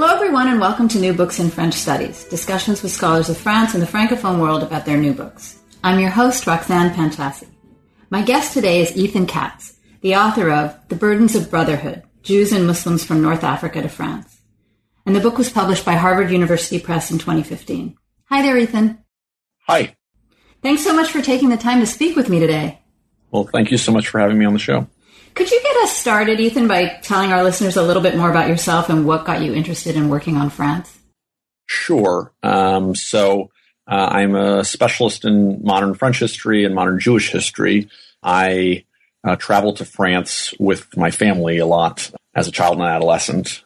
Hello, everyone, and welcome to New Books in French Studies, discussions with scholars of France and the Francophone world about their new books. I'm your host, Roxanne Panchasi. My guest today is Ethan Katz, the author of The Burdens of Brotherhood Jews and Muslims from North Africa to France. And the book was published by Harvard University Press in 2015. Hi there, Ethan. Hi. Thanks so much for taking the time to speak with me today. Well, thank you so much for having me on the show. Could you get us started, Ethan, by telling our listeners a little bit more about yourself and what got you interested in working on France? Sure. Um, so uh, I'm a specialist in modern French history and modern Jewish history. I uh, traveled to France with my family a lot as a child and adolescent.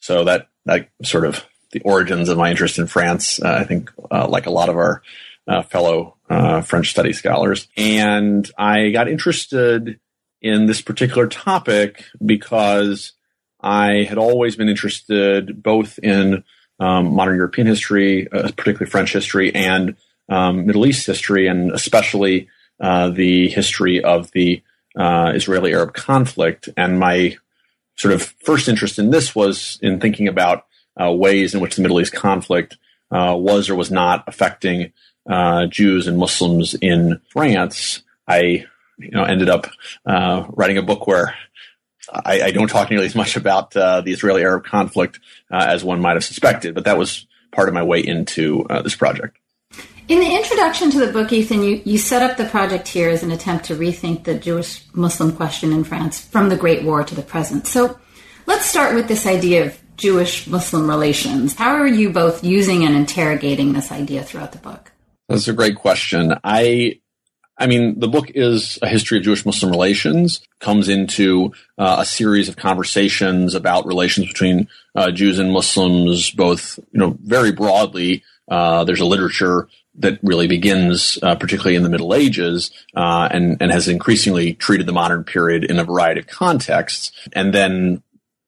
So that that sort of the origins of my interest in France. Uh, I think, uh, like a lot of our uh, fellow uh, French study scholars, and I got interested in this particular topic because I had always been interested both in um, modern European history, uh, particularly French history, and um, Middle East history, and especially uh, the history of the uh, Israeli Arab conflict. And my sort of first interest in this was in thinking about uh, ways in which the Middle East conflict uh, was or was not affecting uh, Jews and Muslims in France. I you know, ended up uh, writing a book where I, I, don't talk nearly as much about uh, the Israeli-Arab conflict uh, as one might have suspected, but that was part of my way into uh, this project. In the introduction to the book, Ethan, you, you set up the project here as an attempt to rethink the Jewish Muslim question in France from the Great War to the present. So let's start with this idea of Jewish Muslim relations. How are you both using and interrogating this idea throughout the book? That's a great question. I I mean, the book is a history of Jewish Muslim relations, comes into uh, a series of conversations about relations between uh, Jews and Muslims, both, you know, very broadly. Uh, there's a literature that really begins, uh, particularly in the Middle Ages, uh, and, and has increasingly treated the modern period in a variety of contexts. And then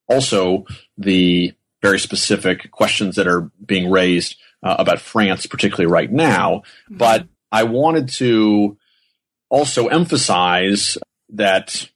also the very specific questions that are being raised uh, about France, particularly right now. Mm-hmm. But I wanted to also emphasize that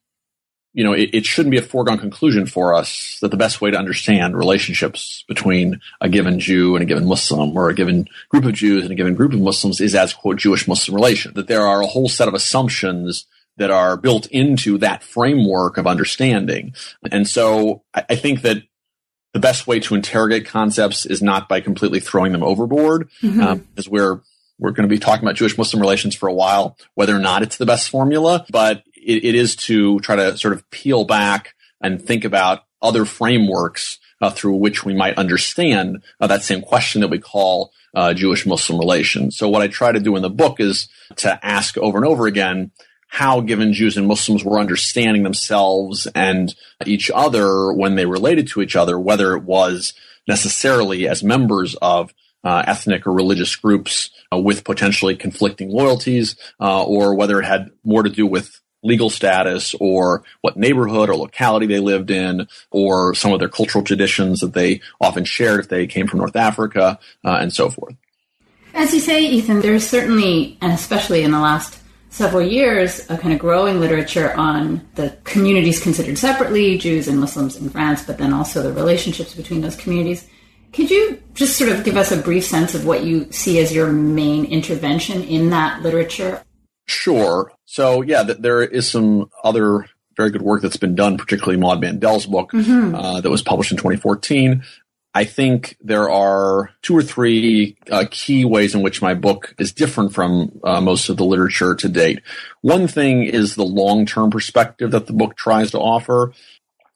you know it, it, shouldn't be a foregone conclusion for us that the best way to understand relationships between a given Jew and a given Muslim or a given group of Jews and a given group of Muslims is as quote Jewish Muslim relation. That there are a whole set of assumptions that are built into that framework of understanding. And so I, I think that the best way to interrogate concepts is not by completely throwing them overboard, mm-hmm. um, as we're we're going to be talking about Jewish Muslim relations for a while, whether or not it's the best formula, but it, it is to try to sort of peel back and think about other frameworks uh, through which we might understand uh, that same question that we call uh, Jewish Muslim relations. So what I try to do in the book is to ask over and over again how given Jews and Muslims were understanding themselves and each other when they related to each other, whether it was necessarily as members of uh, ethnic or religious groups uh, with potentially conflicting loyalties, uh, or whether it had more to do with legal status or what neighborhood or locality they lived in or some of their cultural traditions that they often shared if they came from North Africa uh, and so forth. As you say, Ethan, there's certainly, and especially in the last several years, a kind of growing literature on the communities considered separately, Jews and Muslims in France, but then also the relationships between those communities. Could you just sort of give us a brief sense of what you see as your main intervention in that literature? Sure. So, yeah, th- there is some other very good work that's been done, particularly Maud Mandel's book mm-hmm. uh, that was published in 2014. I think there are two or three uh, key ways in which my book is different from uh, most of the literature to date. One thing is the long-term perspective that the book tries to offer.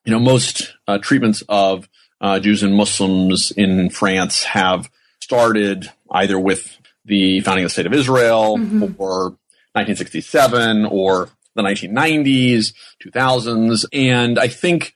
You know, most uh, treatments of uh, Jews and Muslims in France have started either with the founding of the state of Israel mm-hmm. or 1967 or the 1990s, 2000s. And I think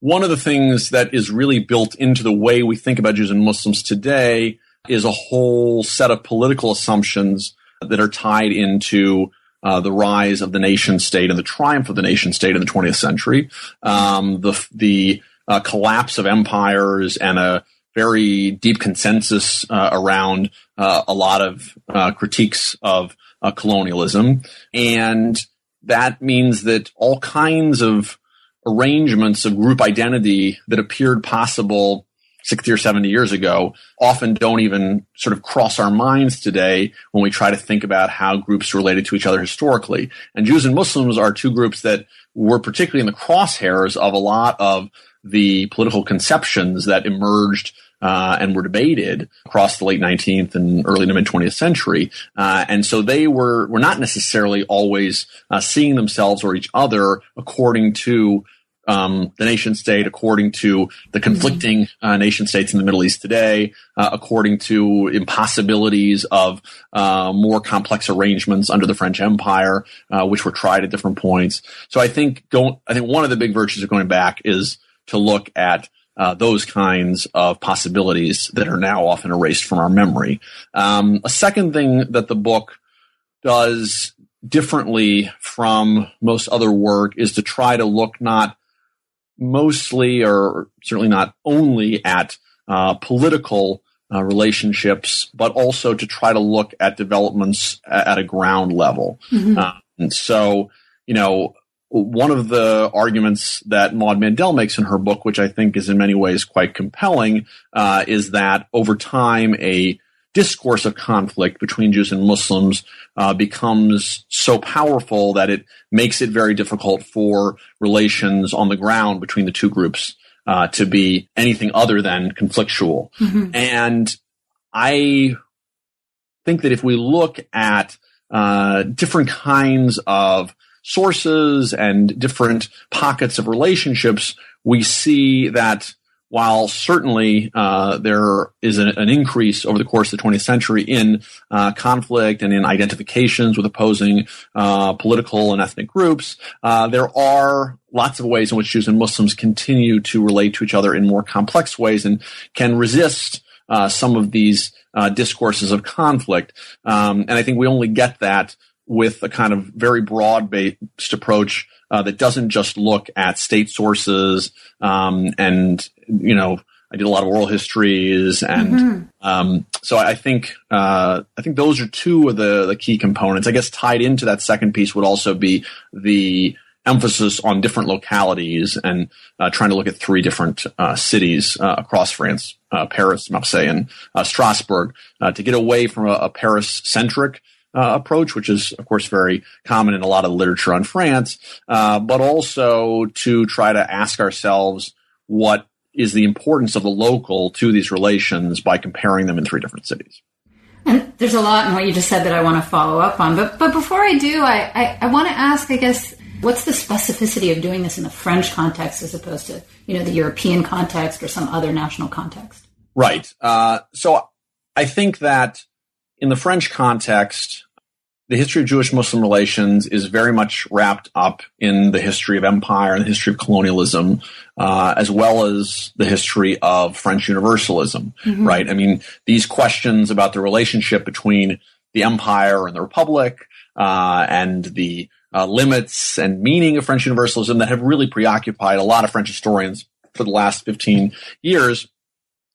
one of the things that is really built into the way we think about Jews and Muslims today is a whole set of political assumptions that are tied into uh, the rise of the nation state and the triumph of the nation state in the 20th century, um, the the uh, collapse of empires and a very deep consensus uh, around uh, a lot of uh, critiques of uh, colonialism, and that means that all kinds of arrangements of group identity that appeared possible 60 or 70 years ago often don't even sort of cross our minds today when we try to think about how groups related to each other historically. And Jews and Muslims are two groups that were particularly in the crosshairs of a lot of the political conceptions that emerged uh, and were debated across the late 19th and early to mid 20th century. Uh, and so they were, were not necessarily always uh, seeing themselves or each other according to um, the nation state, according to the conflicting uh, nation states in the Middle East today, uh, according to impossibilities of uh, more complex arrangements under the French Empire, uh, which were tried at different points. So I think go, I think one of the big virtues of going back is to look at uh, those kinds of possibilities that are now often erased from our memory. Um, a second thing that the book does differently from most other work is to try to look not mostly or certainly not only at uh, political uh, relationships, but also to try to look at developments at a ground level. Mm-hmm. Uh, and so, you know, one of the arguments that Maud Mandel makes in her book, which I think is in many ways quite compelling, uh, is that over time a discourse of conflict between Jews and Muslims uh, becomes so powerful that it makes it very difficult for relations on the ground between the two groups uh, to be anything other than conflictual. Mm-hmm. And I think that if we look at uh, different kinds of sources and different pockets of relationships, we see that while certainly uh, there is an, an, increase over the course of the 20th century in uh, conflict and in identifications with opposing uh, political and ethnic groups, uh, there are lots of ways in which Jews and Muslims continue to relate to each other in more complex ways and can resist uh, some of these uh, discourses of conflict. Um, and I think we only get that with a kind of very broad based approach uh, that doesn't just look at state sources um, and you know I did a lot of oral histories, and mm-hmm. um, so I think uh, I think those are two of the the key components. I guess tied into that second piece would also be the emphasis on different localities and uh, trying to look at three different uh, cities uh, across France: uh, Paris, Marseille, and uh, Strasbourg, to get away from a, a Paris centric uh, approach, which is, of course, very common in a lot of literature on France, uh, but also to try to ask ourselves what is the importance of the local to these relations by comparing them in three different cities. And there's a lot in what you just said that I want to follow up on. But but before I do, I, I, I want to ask, I guess, what's the specificity of doing this in the French context as opposed to, you know, the European context or some other national context? Right. Uh, so I think that in the French context, the history of Jewish Muslim relations is very much wrapped up in the history of empire and the history of colonialism, uh, as well as the history of French universalism, mm-hmm. right? I mean, these questions about the relationship between the empire and the republic, uh, and the uh, limits and meaning of French universalism that have really preoccupied a lot of French historians for the last 15 years,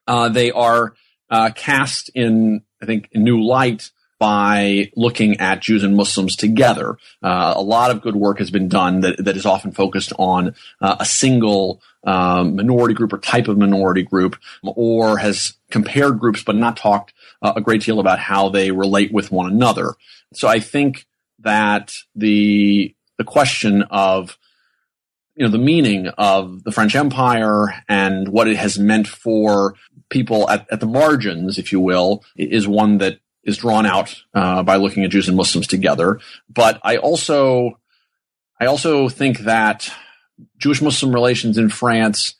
uh, they are uh, cast in, I think, in new light by looking at Jews and Muslims together. Uh, a lot of good work has been done that, that is often focused on uh, a single um, minority group or type of minority group, or has compared groups but not talked uh, a great deal about how they relate with one another. So I think that the the question of you know the meaning of the French Empire and what it has meant for people at, at the margins, if you will, is one that is drawn out uh, by looking at Jews and Muslims together. But I also, I also think that Jewish Muslim relations in France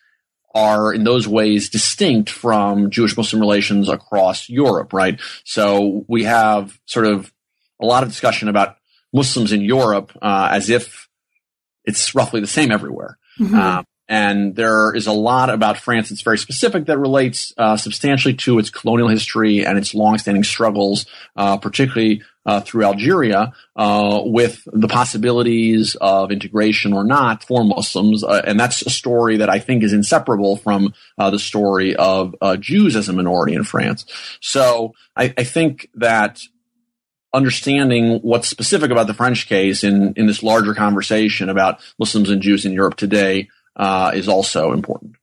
are in those ways distinct from Jewish Muslim relations across Europe, right? So we have sort of a lot of discussion about Muslims in Europe uh, as if it's roughly the same everywhere. Mm-hmm. Uh, and there is a lot about France that's very specific that relates uh, substantially to its colonial history and its longstanding struggles, uh, particularly uh, through Algeria, uh, with the possibilities of integration or not for Muslims. Uh, and that's a story that I think is inseparable from uh, the story of Jews as a minority in France. So I, I think that understanding what's specific about the French case in, in this larger conversation about Muslims and Jews in Europe today uh, is also important.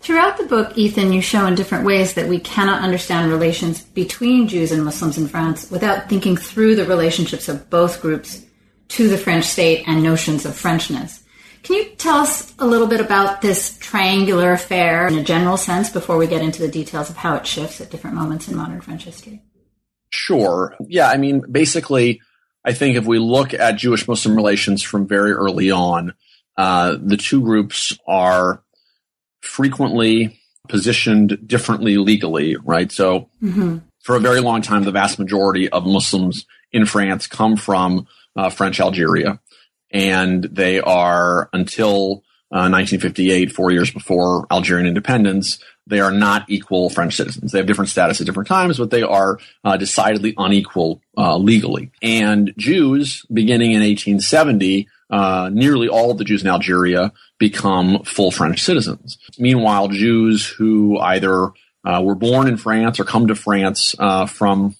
Throughout the book, Ethan, you show in different ways that we cannot understand relations between Jews and Muslims in France without thinking through the relationships of both groups to the French state and notions of Frenchness. Can you tell us a little bit about this triangular affair in a general sense before we get into the details of how it shifts at different moments in modern French history? Sure. Yeah, I mean, basically, I think if we look at Jewish Muslim relations from very early on, uh, the two groups are frequently positioned differently legally, right? So mm-hmm. for a very long time, the vast majority of Muslims in France come from uh, French Algeria. And they are until uh, 1958, four years before Algerian independence, they are not equal French citizens. They have different status at different times, but they are uh, decidedly unequal uh, legally. And Jews, beginning in 1870, uh, nearly all of the Jews in Algeria become full French citizens. Meanwhile, Jews who either uh, were born in France or come to France uh, from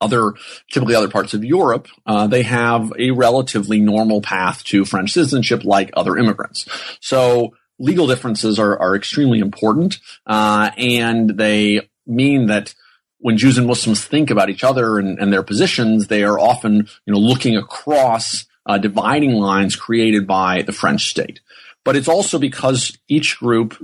other, typically other parts of Europe, uh, they have a relatively normal path to French citizenship like other immigrants. So legal differences are, are extremely important, uh, and they mean that when Jews and Muslims think about each other and, and their positions, they are often, you know, looking across uh, dividing lines created by the French state. But it's also because each group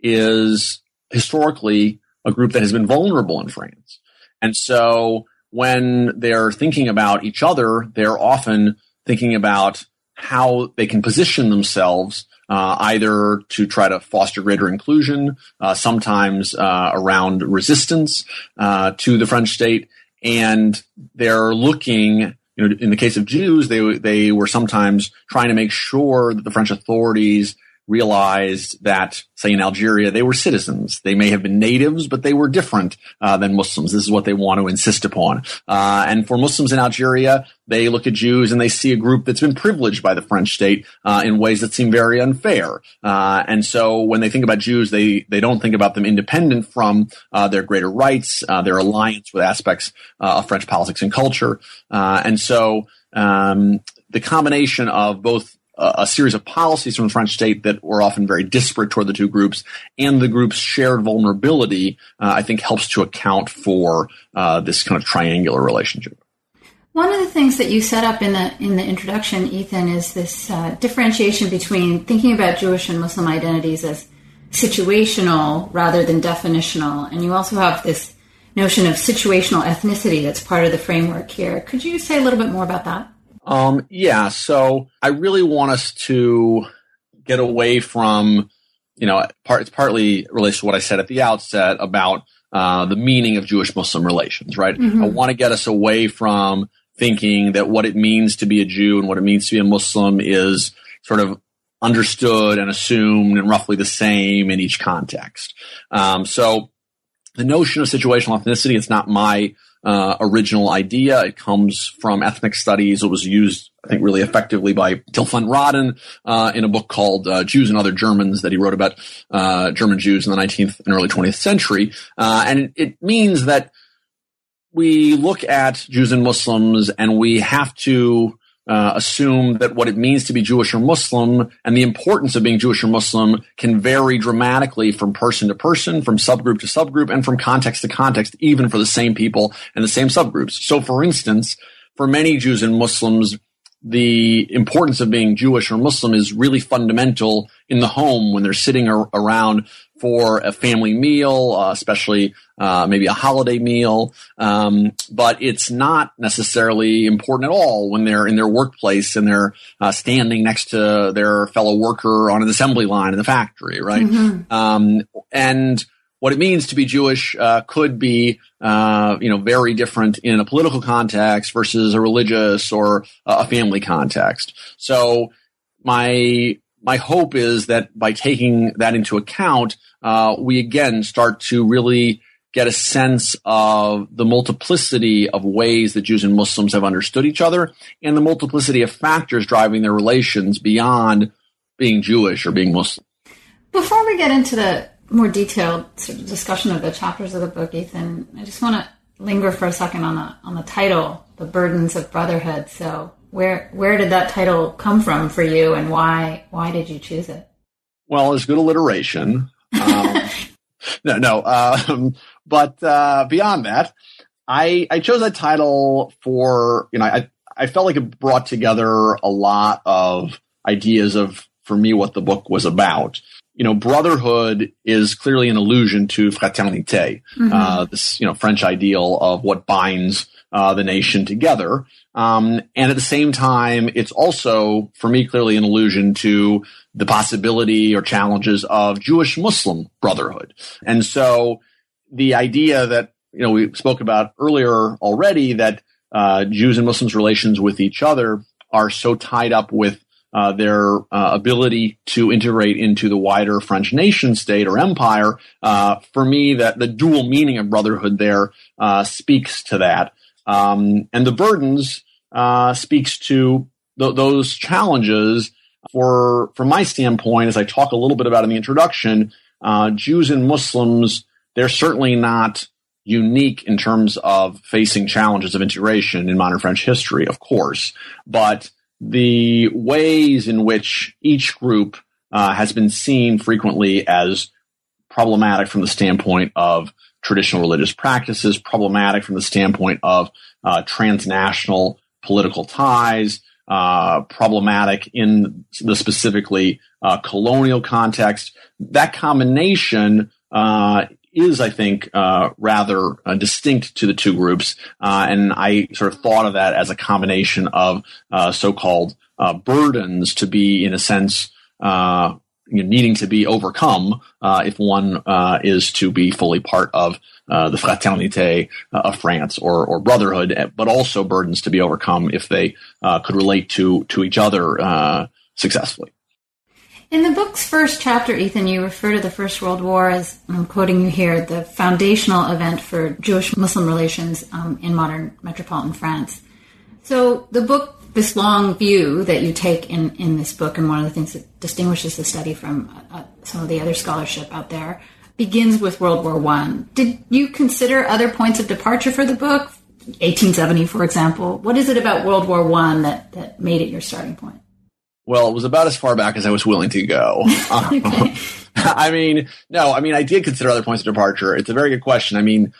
is historically a group that has been vulnerable in France. And so when they're thinking about each other, they're often thinking about how they can position themselves uh, either to try to foster greater inclusion, uh, sometimes uh, around resistance uh, to the French state, and they're looking you know, in the case of Jews, they they were sometimes trying to make sure that the French authorities realized that, say, in Algeria, they were citizens. They may have been natives, but they were different uh, than Muslims. This is what they want to insist upon. Uh, and for Muslims in Algeria, they look at Jews and they see a group that's been privileged by the French state uh, in ways that seem very unfair. Uh, and so when they think about Jews, they they don't think about them independent from uh, their greater rights, uh, their alliance with aspects of French politics and culture. and so um, the combination of both a series of policies from the French state that were often very disparate toward the two groups, and the group's shared vulnerability, uh, I think, helps to account for uh, this kind of triangular relationship. One of the things that you set up in the in the introduction, Ethan, is this uh, differentiation between thinking about Jewish and Muslim identities as situational rather than definitional, and you also have this notion of situational ethnicity that's part of the framework here. Could you say a little bit more about that? Um, yeah, so I really want us to get away from, you know, part, it's partly relates to what I said at the outset about uh, the meaning of Jewish Muslim relations, right? Mm-hmm. I want to get us away from thinking that what it means to be a Jew and what it means to be a Muslim is sort of understood and assumed and roughly the same in each context. Um, so the notion of situational ethnicity, it's not my uh, original idea. It comes from ethnic studies. It was used, I think, really effectively by Till van Rahden uh, in a book called uh, Jews and Other Germans that he wrote about uh, German Jews in the 19th and early 20th century. Uh, and it means that we look at Jews and Muslims and we have to uh, assume that what it means to be Jewish or Muslim and the importance of being Jewish or Muslim can vary dramatically from person to person, from subgroup to subgroup, and from context to context, even for the same people and the same subgroups. So, for instance, for many Jews and Muslims, the importance of being Jewish or Muslim is really fundamental in the home when they're sitting ar- around for a family meal, uh, especially uh, maybe a holiday meal. Um, but it's not necessarily important at all when they're in their workplace and they're uh, standing next to their fellow worker on an assembly line in the factory, right? Mm-hmm. Um, and what it means to be Jewish uh, could be, uh, you know, very different in a political context versus a religious or a family context. So my my hope is that by taking that into account, uh, we again start to really get a sense of the multiplicity of ways that Jews and Muslims have understood each other and the multiplicity of factors driving their relations beyond being Jewish or being Muslim. Before we get into the more detailed sort of discussion of the chapters of the book, Ethan, I just want to linger for a second on the on the title, "The Burdens of Brotherhood." So, where where did that title come from for you, and why why did you choose it? Well, it's good alliteration. Um, no, no, um, but uh, beyond that, I I chose that title for you know I I felt like it brought together a lot of ideas of for me what the book was about you know, brotherhood is clearly an allusion to fraternité, mm-hmm. uh, this, you know, French ideal of what binds uh, the nation together. Um, and at the same time, it's also, for me, clearly an allusion to the possibility or challenges of Jewish Muslim brotherhood. And so the idea that, you know, we spoke about earlier already that uh, Jews and Muslims' relations with each other are so tied up with uh, their uh, ability to integrate into the wider French nation state or empire. Uh, for me, that the dual meaning of brotherhood there uh, speaks to that, um, and the burdens uh, speaks to th- those challenges. For from my standpoint, as I talk a little bit about in the introduction, Jews and Muslims they're certainly not unique in terms of facing challenges of integration in modern French history, of course, but the ways in which each group uh, has been seen frequently as problematic from the standpoint of traditional religious practices, problematic from the standpoint of uh, transnational political ties, uh, problematic in the specifically uh, colonial context. That combination uh, is, I think, uh, rather uh, distinct to the two groups. Uh, and I sort of thought of that as a combination of uh, so-called uh, burdens to be, in a sense, uh, you know, needing to be overcome uh, if one uh, is to be fully part of uh, the fraternité of France or, or brotherhood, eh, but also burdens to be overcome if they could relate to to each other successfully. In the book's first chapter, Ethan, you refer to the First World War as, I'm quoting you here, the foundational event for Jewish Muslim relations um, in modern metropolitan France. So the book, this long view that you take in, in this book, and one of the things that distinguishes the study from uh, some of the other scholarship out there, begins with World War One. Did you consider other points of departure for the book? 1870, for example. What is it about World War One that, that made it your starting point? Well, it was about as far back as I was willing to go. okay. I mean, no, I mean, I did consider other points of departure. It's a very good question. I mean,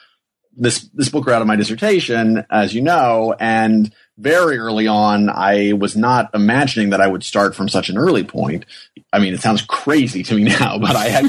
this this book grew out of my dissertation, as you know, and very early on, I was not imagining that I would start from such an early point. I mean, it sounds crazy to me now, but I had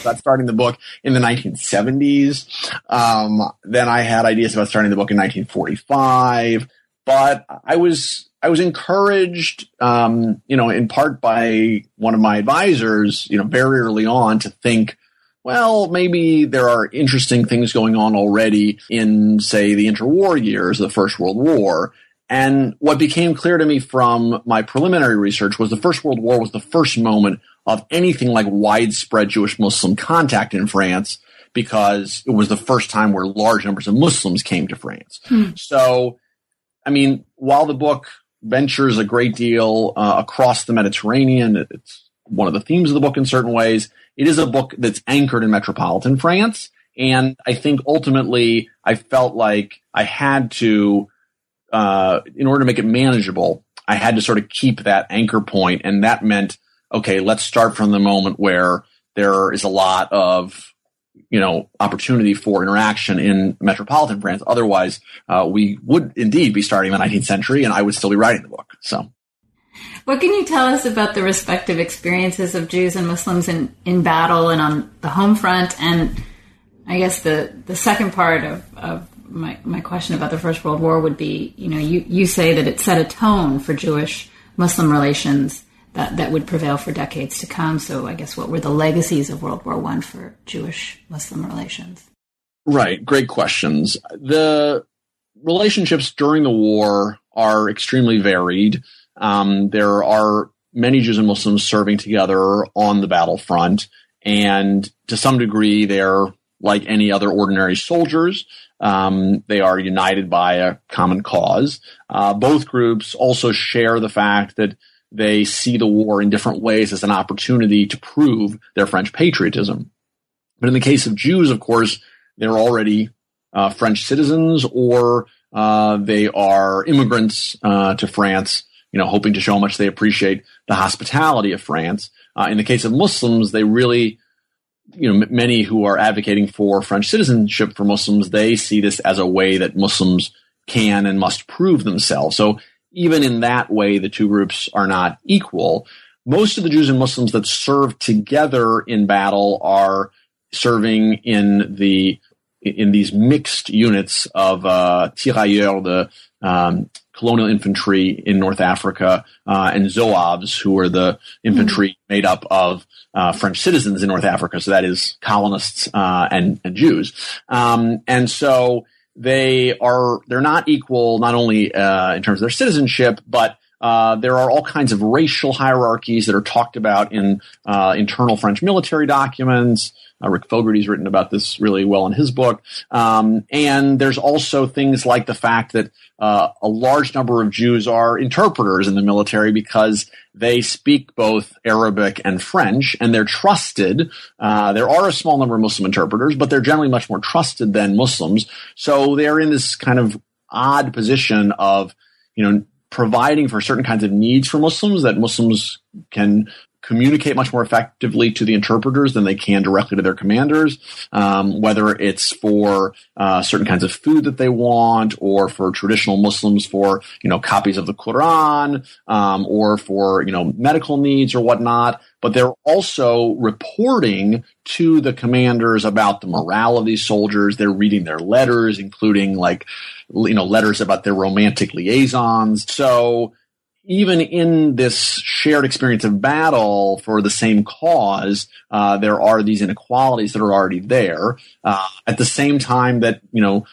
about starting the book in the 1970s. Um, then I had ideas about starting the book in 1945, but I was I was encouraged, um, you know, in part by one of my advisors, you know, very early on to think, well, maybe there are interesting things going on already in, say, the interwar years the First World War. And what became clear to me from my preliminary research was the First World War was the first moment of anything like widespread Jewish Muslim contact in France because it was the first time where large numbers of Muslims came to France. Hmm. So, I mean, while the book ventures a great deal uh, across the Mediterranean. It's one of the themes of the book in certain ways. It is a book that's anchored in metropolitan France. And I think ultimately I felt like I had to, uh, in order to make it manageable, I had to sort of keep that anchor point, And that meant, okay, let's start from the moment where there is a lot of you know opportunity for interaction in metropolitan France. Otherwise, uh, we would indeed be starting the 19th century, and I would still be writing the book. So. What can you tell us about the respective experiences of Jews and Muslims in, in battle and on the home front? And I guess the, the second part of, of my, my question about the First World War would be, you know, you, you say that it set a tone for Jewish Muslim relations that, that would prevail for decades to come. So I guess what were the legacies of World War One for Jewish Muslim relations? Right. Great questions. The relationships during the war are extremely varied. Um, there are many Jews and Muslims serving together on the battlefront, and to some degree, they're like any other ordinary soldiers. Um, they are united by a common cause. Uh, both groups also share the fact that they see the war in different ways as an opportunity to prove their French patriotism. But in the case of Jews, of course, they're already uh, French citizens or uh, they are immigrants uh, to France, you know, hoping to show how much they appreciate the hospitality of France. Uh, in the case of Muslims, they really, you know, many who are advocating for French citizenship for Muslims, they see this as a way that Muslims can and must prove themselves. So even in that way, the two groups are not equal. Most of the Jews and Muslims that serve together in battle are serving in the in these mixed units of uh, tirailleurs, the um, colonial infantry in North Africa, uh, and Zouaves, who are the infantry mm-hmm. made up of uh, French citizens in North Africa. So that is colonists uh, and, and Jews. Um, and so they are they're not equal not only uh, in terms of their citizenship, but uh, there are all kinds of racial hierarchies that are talked about in uh, internal French military documents. Uh, Rick Fogarty's written about this really well in his book. Um, and there's also things like the fact that uh, a large number of Jews are interpreters in the military because they speak both Arabic and French, and they're trusted. Uh, there are a small number of Muslim interpreters, but they're generally much more trusted than Muslims. So they're in this kind of odd position of, you know, providing for certain kinds of needs for Muslims that Muslims can communicate much more effectively to the interpreters than they can directly to their commanders, um, whether it's for uh, certain kinds of food that they want, or for traditional Muslims for you know copies of the Quran, um, or for you know medical needs or whatnot. But they're also reporting to the commanders about the morale of these soldiers. They're reading their letters, including like you know letters about their romantic liaisons. So even in this shared experience of battle for the same cause, uh, there are these inequalities that are already there. Uh, at the same time that you know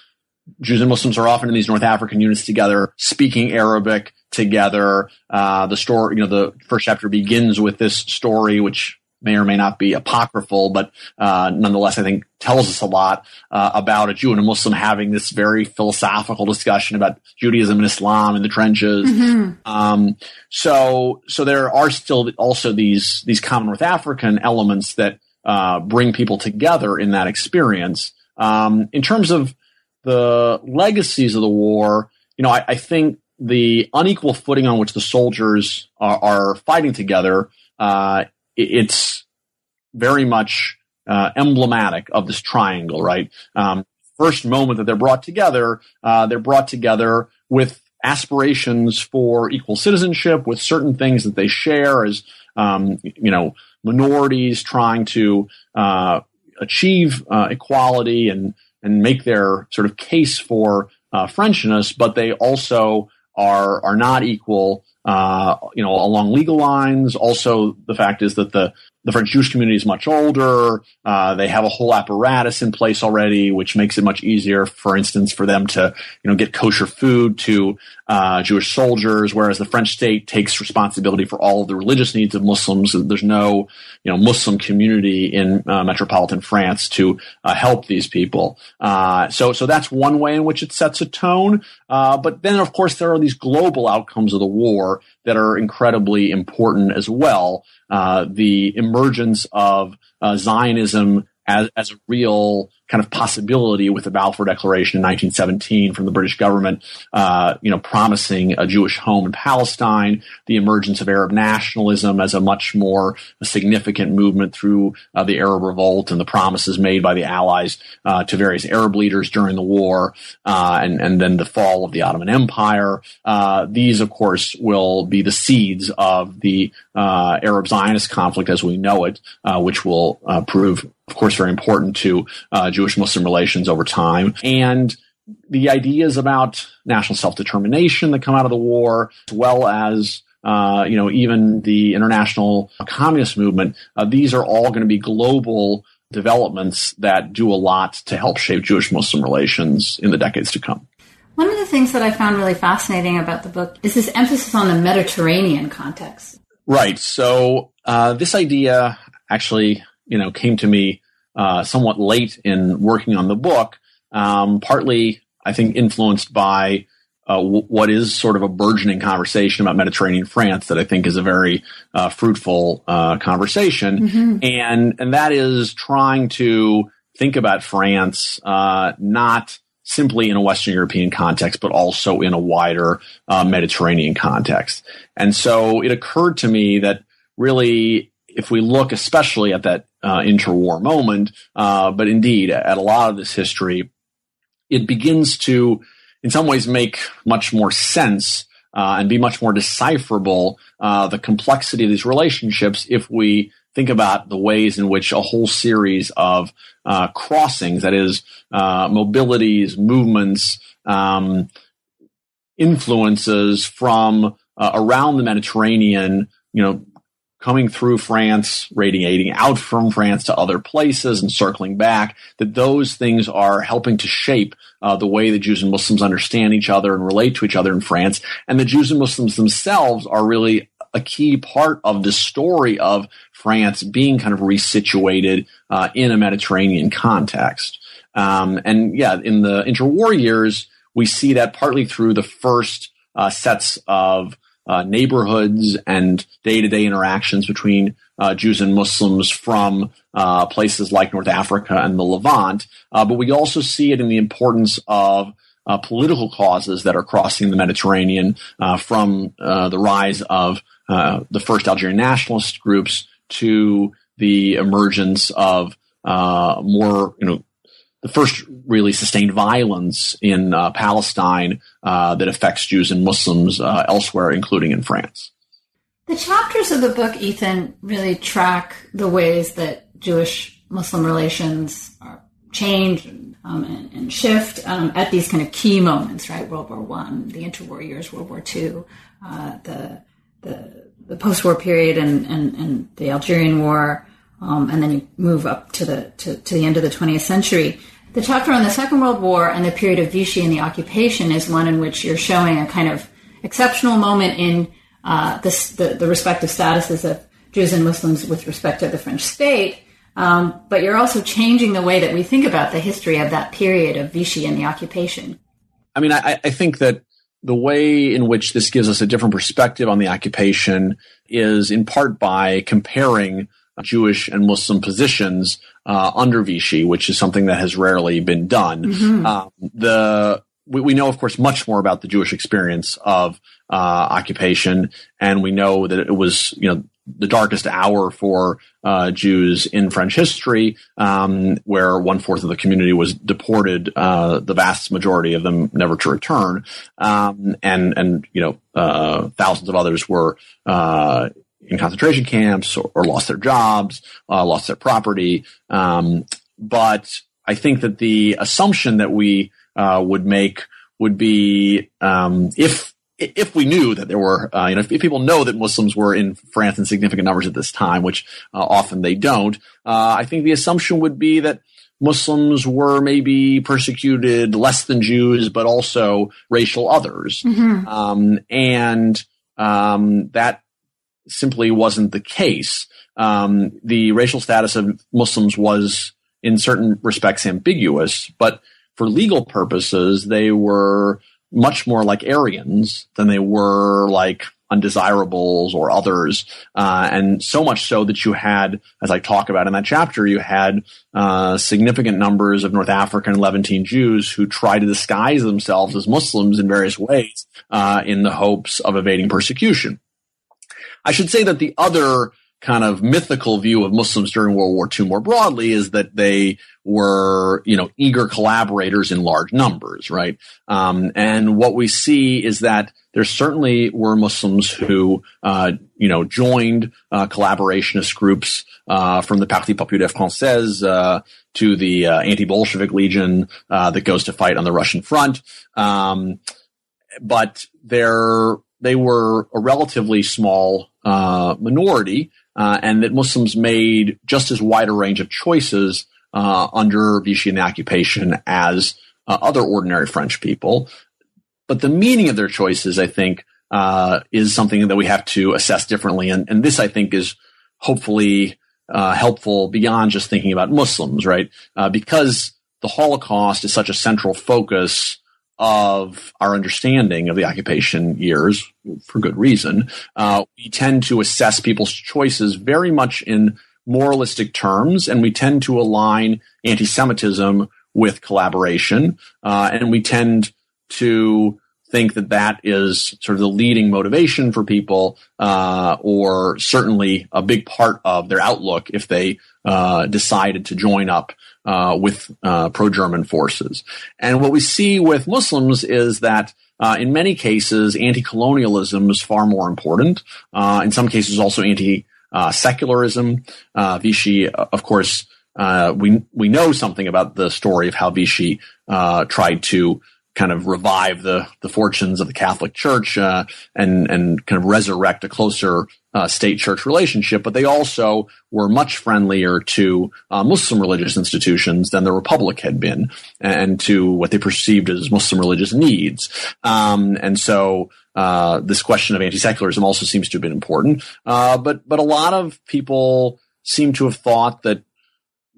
Jews and Muslims are often in these North African units together, speaking Arabic together. Uh, the story, you know, the first chapter begins with this story, which may or may not be apocryphal, but uh, nonetheless, I think tells us a lot uh, about a Jew and a Muslim having this very philosophical discussion about Judaism and Islam in the trenches. Mm-hmm. Um, so, so there are still also these these common North African elements that uh, bring people together in that experience. Um, in terms of the legacies of the war, you know, I, I think the unequal footing on which the soldiers are, are fighting together uh, it's very much uh, emblematic of this triangle, right? Um, first moment that they're brought together, uh, they're brought together with aspirations for equal citizenship, with certain things that they share as, um, you know, minorities trying to uh, achieve uh, equality and and make their sort of case for uh, Frenchness, but they also are are not equal uh, you know, along legal lines. Also, the fact is that the the French Jewish community is much older. Uh, they have a whole apparatus in place already, which makes it much easier, for instance, for them to, you know, get kosher food to uh, Jewish soldiers, whereas the French state takes responsibility for all of the religious needs of Muslims. There's no, you know, Muslim community in uh, metropolitan France to uh, help these people. Uh, so, so that's one way in which it sets a tone. Uh, but then, of course, there are these global outcomes of the war that are incredibly important as well. Uh, the emergence of uh, Zionism as, as a real kind of possibility with the Balfour Declaration in 1917 from the British government, uh, you know, promising a Jewish home in Palestine, the emergence of Arab nationalism as a much more significant movement through uh, the Arab Revolt and the promises made by the Allies uh, to various Arab leaders during the war, uh, and and then the fall of the Ottoman Empire. Uh, these, of course, will be the seeds of the uh, Arab Zionist conflict as we know it, which will prove of course, very important to uh, Jewish Muslim relations over time. And the ideas about national self determination that come out of the war, as well as uh, you know, even the international communist movement, uh, these are all going to be global developments that do a lot to help shape Jewish Muslim relations in the decades to come. One of the things that I found really fascinating about the book is this emphasis on the Mediterranean context. Right. So uh, this idea actually, you know, came to me uh, somewhat late in working on the book. Um, partly, I think, influenced by uh, w- what is sort of a burgeoning conversation about Mediterranean France that I think is a very uh, fruitful uh, conversation, mm-hmm. and and that is trying to think about France uh, not simply in a Western European context, but also in a wider uh, Mediterranean context. And so it occurred to me that really, if we look especially at that uh, interwar moment, but indeed at a lot of this history, it begins to in some ways make much more sense uh, and be much more decipherable uh, the complexity of these relationships if we think about the ways in which a whole series of uh, crossings, that is, uh, mobilities, movements, um, influences from uh, around the Mediterranean, you know, coming through France, radiating out from France to other places and circling back, that those things are helping to shape uh, the way the Jews and Muslims understand each other and relate to each other in France. And the Jews and Muslims themselves are really a key part of the story of France being kind of resituated uh, in a Mediterranean context. Um, and yeah, in the interwar years, we see that partly through the first uh, sets of uh, neighborhoods and day-to-day interactions between uh, Jews and Muslims from uh, places like North Africa and the Levant. Uh, but we also see it in the importance of uh, political causes that are crossing the Mediterranean uh, from the rise of the first Algerian nationalist groups to the emergence of more, you know, the first really sustained violence in uh, Palestine uh, that affects Jews and Muslims uh, elsewhere, including in France. The chapters of the book, Ethan, really track the ways that Jewish Muslim relations change um, and, and, shift um, at these kind of key moments, right? World War One, the interwar years, World War Two, uh, the the, the post-war period, and, and, and the Algerian War. Um, and then you move up to the to, to the end of the 20th century. The chapter on the Second World War and the period of Vichy and the occupation is one in which you're showing a kind of exceptional moment in uh, the, the, the, respective statuses of Jews and Muslims with respect to the French state. Um, but you're also changing the way that we think about the history of that period of Vichy and the occupation. I mean, I, I think that the way in which this gives us a different perspective on the occupation is in part by comparing Jewish and Muslim positions uh, under Vichy, which is something that has rarely been done. Mm-hmm. Um, the we, we, know, of course, much more about the Jewish experience of uh, occupation, and we know that it was, you know, the darkest hour for uh, Jews in French history, um, where one fourth of the community was deported, uh, the vast majority of them never to return, um, and and you know uh, thousands of others were uh, in concentration camps or, or lost their jobs, uh, lost their property. Um, but I think that the assumption that we uh, would make would be um, if if we knew that there were, uh, you know, if, if, people know that Muslims were in France in significant numbers at this time, which uh, often they don't, uh, I think the assumption would be that Muslims were maybe persecuted less than Jews, but also racial others, mm-hmm. um, and um, that simply wasn't the case. Um, the racial status of Muslims was, in certain respects, ambiguous, but for legal purposes, they were much more like Aryans than they were like undesirables or others, uh, and so much so that you had, as I talk about in that chapter, you had uh, significant numbers of North African and Levantine Jews who tried to disguise themselves as Muslims in various ways uh, in the hopes of evading persecution. I should say that the other kind of mythical view of Muslims during World War II more broadly is that they were, you know, eager collaborators in large numbers, right? Um, and what we see is that there certainly were Muslims who, uh, you know, joined uh, collaborationist groups uh, from the Parti Populaire Français uh, to the uh, anti-Bolshevik Legion uh, that goes to fight on the Russian front. Um, but there they were a relatively small uh, minority, uh, and that Muslims made just as wide a range of choices uh, under Vichy occupation as uh, other ordinary French people. But the meaning of their choices, I think, uh, is something that we have to assess differently, and, and this, I think, is hopefully uh, helpful beyond just thinking about Muslims, right? because the Holocaust is such a central focus of our understanding of the occupation years for good reason. Uh, we tend to assess people's choices very much in moralistic terms, and we tend to align anti-Semitism with collaboration, uh, and we tend to think that that is sort of the leading motivation for people, uh, or certainly a big part of their outlook if they uh, decided to join up uh, with uh, pro-German forces. And what we see with Muslims is that uh, in many cases, anti-colonialism is far more important. Uh, in some cases, also anti-secularism. Vichy, of course, we we know something about the story of how Vichy tried to kind of revive the the fortunes of the Catholic Church uh, and and kind of resurrect a closer uh, state church relationship. But they also were much friendlier to uh, Muslim religious institutions than the Republic had been, and to what they perceived as Muslim religious needs. Um, and so. Uh, this question of anti-secularism also seems to have been important, uh, but but a lot of people seem to have thought that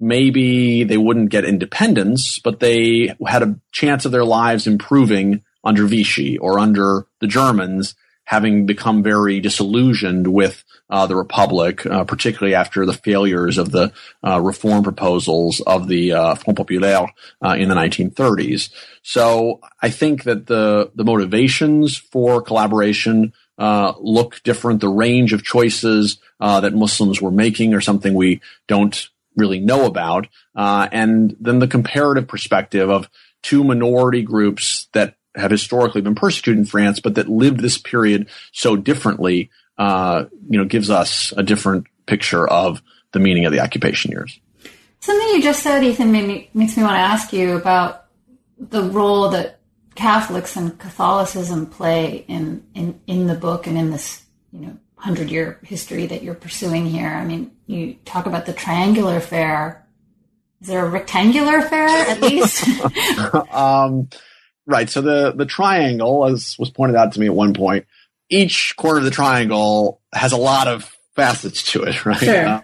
maybe they wouldn't get independence, but they had a chance of their lives improving under Vichy or under the Germans, having become very disillusioned with uh, the Republic, uh, particularly after the failures of the uh, reform proposals of the uh, Front Populaire uh, in the 1930s. So I think that the the motivations for collaboration uh, look different. The range of choices that Muslims were making are something we don't really know about. Uh, and then the comparative perspective of two minority groups that have historically been persecuted in France, but that lived this period so differently, uh, you know, gives us a different picture of the meaning of the occupation years. Something you just said, Ethan, me, makes me want to ask you about the role that Catholics and Catholicism play in, in, in the book and in this, you know, hundred year history that you're pursuing here. I mean, you talk about the triangular fair. Is there a rectangular fair at least? um, right. So the the triangle, as was pointed out to me at one point, each corner of the triangle has a lot of facets to it, right? Sure. Uh,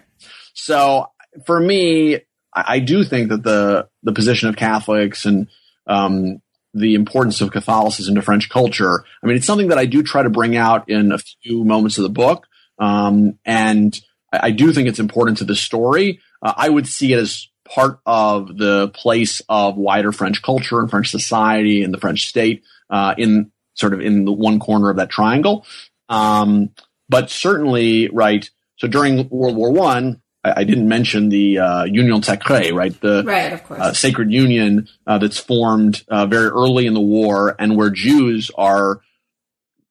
so for me, I, I, do think that the the position of Catholics and um, the importance of Catholicism to French culture. I mean, it's something that I do try to bring out in a few moments of the book. Um, and I, I, do think it's important to the story. Uh, I would see it as part of the place of wider French culture and French society and the French state, uh, in sort of in the one corner of that triangle. Um, but certainly, right. So during World War One, I, didn't mention the uh, Union Sacrée, right? The right, of course. Uh, sacred union uh, that's formed uh, very early in the war, and where Jews are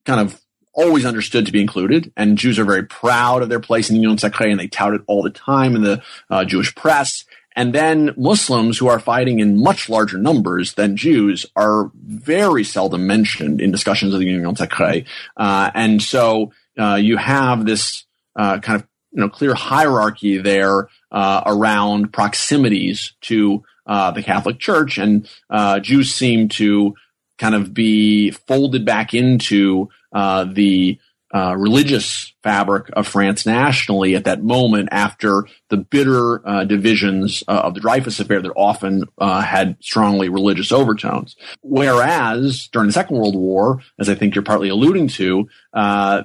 kind of always understood to be included, and Jews are very proud of their place in the Union Sacrée, and they tout it all the time in the uh, Jewish press. And then Muslims who are fighting in much larger numbers than Jews are very seldom mentioned in discussions of the Union Sacrée. Uh, and so you have this kind of you know clear hierarchy there uh, around proximities to uh, the Catholic Church, and uh, Jews seem to kind of be folded back into uh, the uh, religious fabric of France nationally at that moment after the bitter uh, divisions of the Dreyfus affair that often had strongly religious overtones. Whereas during the Second World War, as I think you're partly alluding to,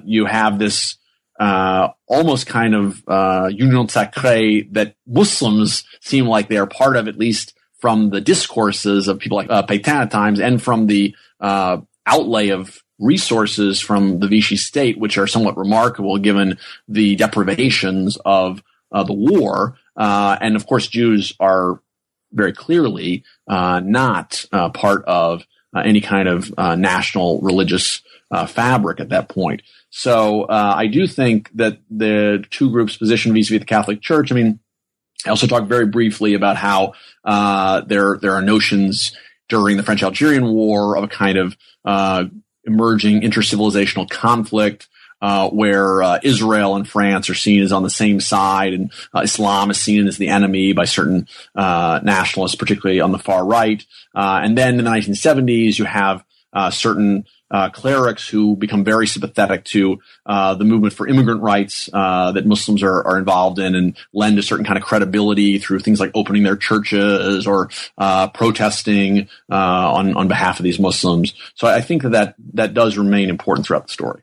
you have this uh, almost kind of uh, union sacrée that Muslims seem like they are part of, at least from the discourses of people like uh, at times, and from the uh, outlay of resources from the Vichy state, which are somewhat remarkable given the deprivations of uh, the war. Uh, and of course, Jews are very clearly uh, not uh, part of any kind of uh, national religious fabric at that point. So uh, I do think that the two groups position vis-a-vis the Catholic Church. I mean, I also talked very briefly about how uh, there there are notions during the French Algerian War of a kind of uh, emerging intercivilizational conflict. Uh, where uh, Israel and France are seen as on the same side, and uh, Islam is seen as the enemy by certain uh, nationalists, particularly on the far right. Uh, and then in the 1970s, you have certain uh, clerics who become very sympathetic to uh, the movement for immigrant rights uh, that Muslims are, are, involved in and lend a certain kind of credibility through things like opening their churches or uh, protesting uh, on on behalf of these Muslims. So I think that, that that does remain important throughout the story.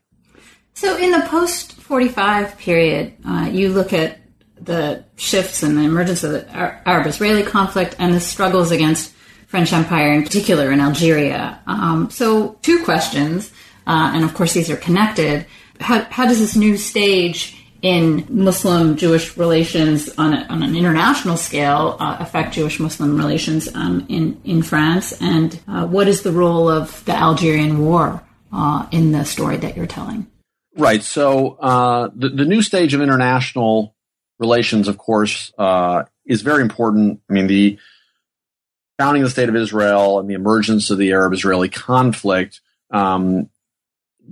So in the post forty five period, uh, you look at the shifts and the emergence of the Arab Israeli conflict and the struggles against French Empire, in particular in Algeria. Um, so, two questions, uh, and of course these are connected. How, how does this new stage in Muslim Jewish relations on, a, on an international scale uh, affect Jewish Muslim relations um, in, in France? And uh, what is the role of the Algerian War uh, in the story that you're telling? Right. So, uh, the, the new stage of international relations, of course, uh, is very important. I mean, the founding of the state of Israel and the emergence of the Arab-Israeli conflict, um,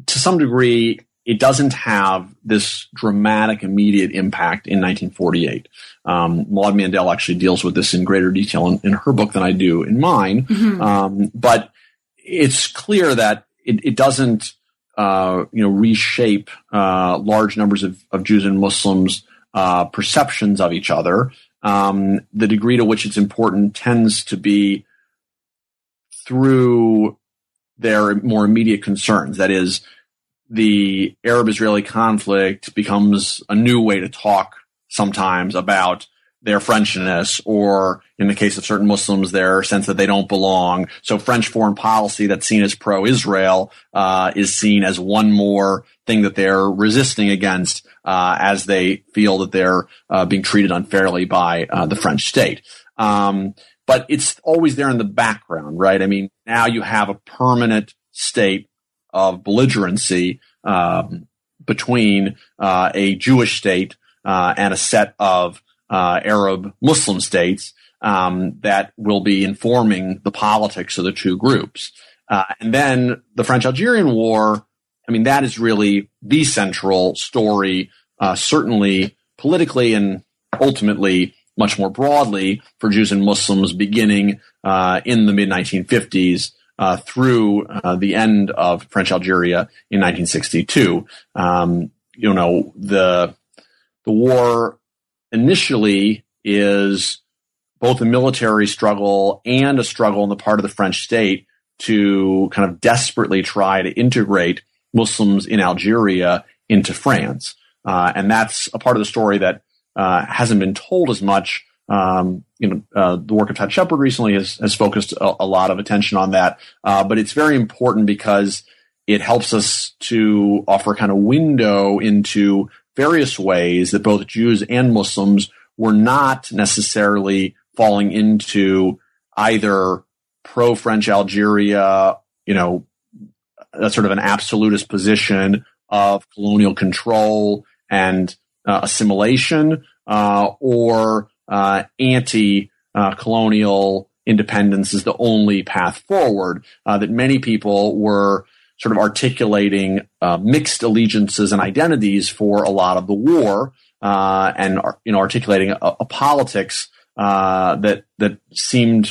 to some degree, it doesn't have this dramatic immediate impact in 1948. Um, Maud Mandel actually deals with this in greater detail in, in her book than I do in mine. Mm-hmm. Um, but it's clear that it, it doesn't, uh, you know, reshape uh, large numbers of, of Jews and Muslims' uh, perceptions of each other um, the degree to which it's important tends to be through their more immediate concerns. That is, the Arab Israeli conflict becomes a new way to talk sometimes about their Frenchness, or in the case of certain Muslims, their sense that they don't belong. So French foreign policy that's seen as pro-Israel uh, is seen as one more thing that they're resisting against uh, as they feel that they're uh, being treated unfairly by uh, the French state. Um, but it's always there in the background, right? I mean, now you have a permanent state of belligerency um, between uh, a Jewish state uh, and a set of uh, Arab Muslim states um, that will be informing the politics of the two groups. and then the French Algerian War I mean, that is really the central story, uh, certainly politically and ultimately much more broadly for Jews and Muslims beginning uh, in the mid 1950s uh, through uh, the end of French Algeria in 1962. Um, you know, the the war initially is both a military struggle and a struggle on the part of the French state to kind of desperately try to integrate Muslims in Algeria into France. Uh, and that's a part of the story that uh, hasn't been told as much. Um, you know, uh, the work of Todd Shepard recently has, has focused a, a, lot of attention on that. Uh, but it's very important because it helps us to offer kind of window into various ways that both Jews and Muslims were not necessarily falling into either pro French Algeria, you know, a sort of an absolutist position of colonial control and uh, assimilation uh, or uh, anti-colonial independence is the only path forward. Uh, that many people were sort of articulating uh, mixed allegiances and identities for a lot of the war, uh, and you know articulating a, a politics that that seemed,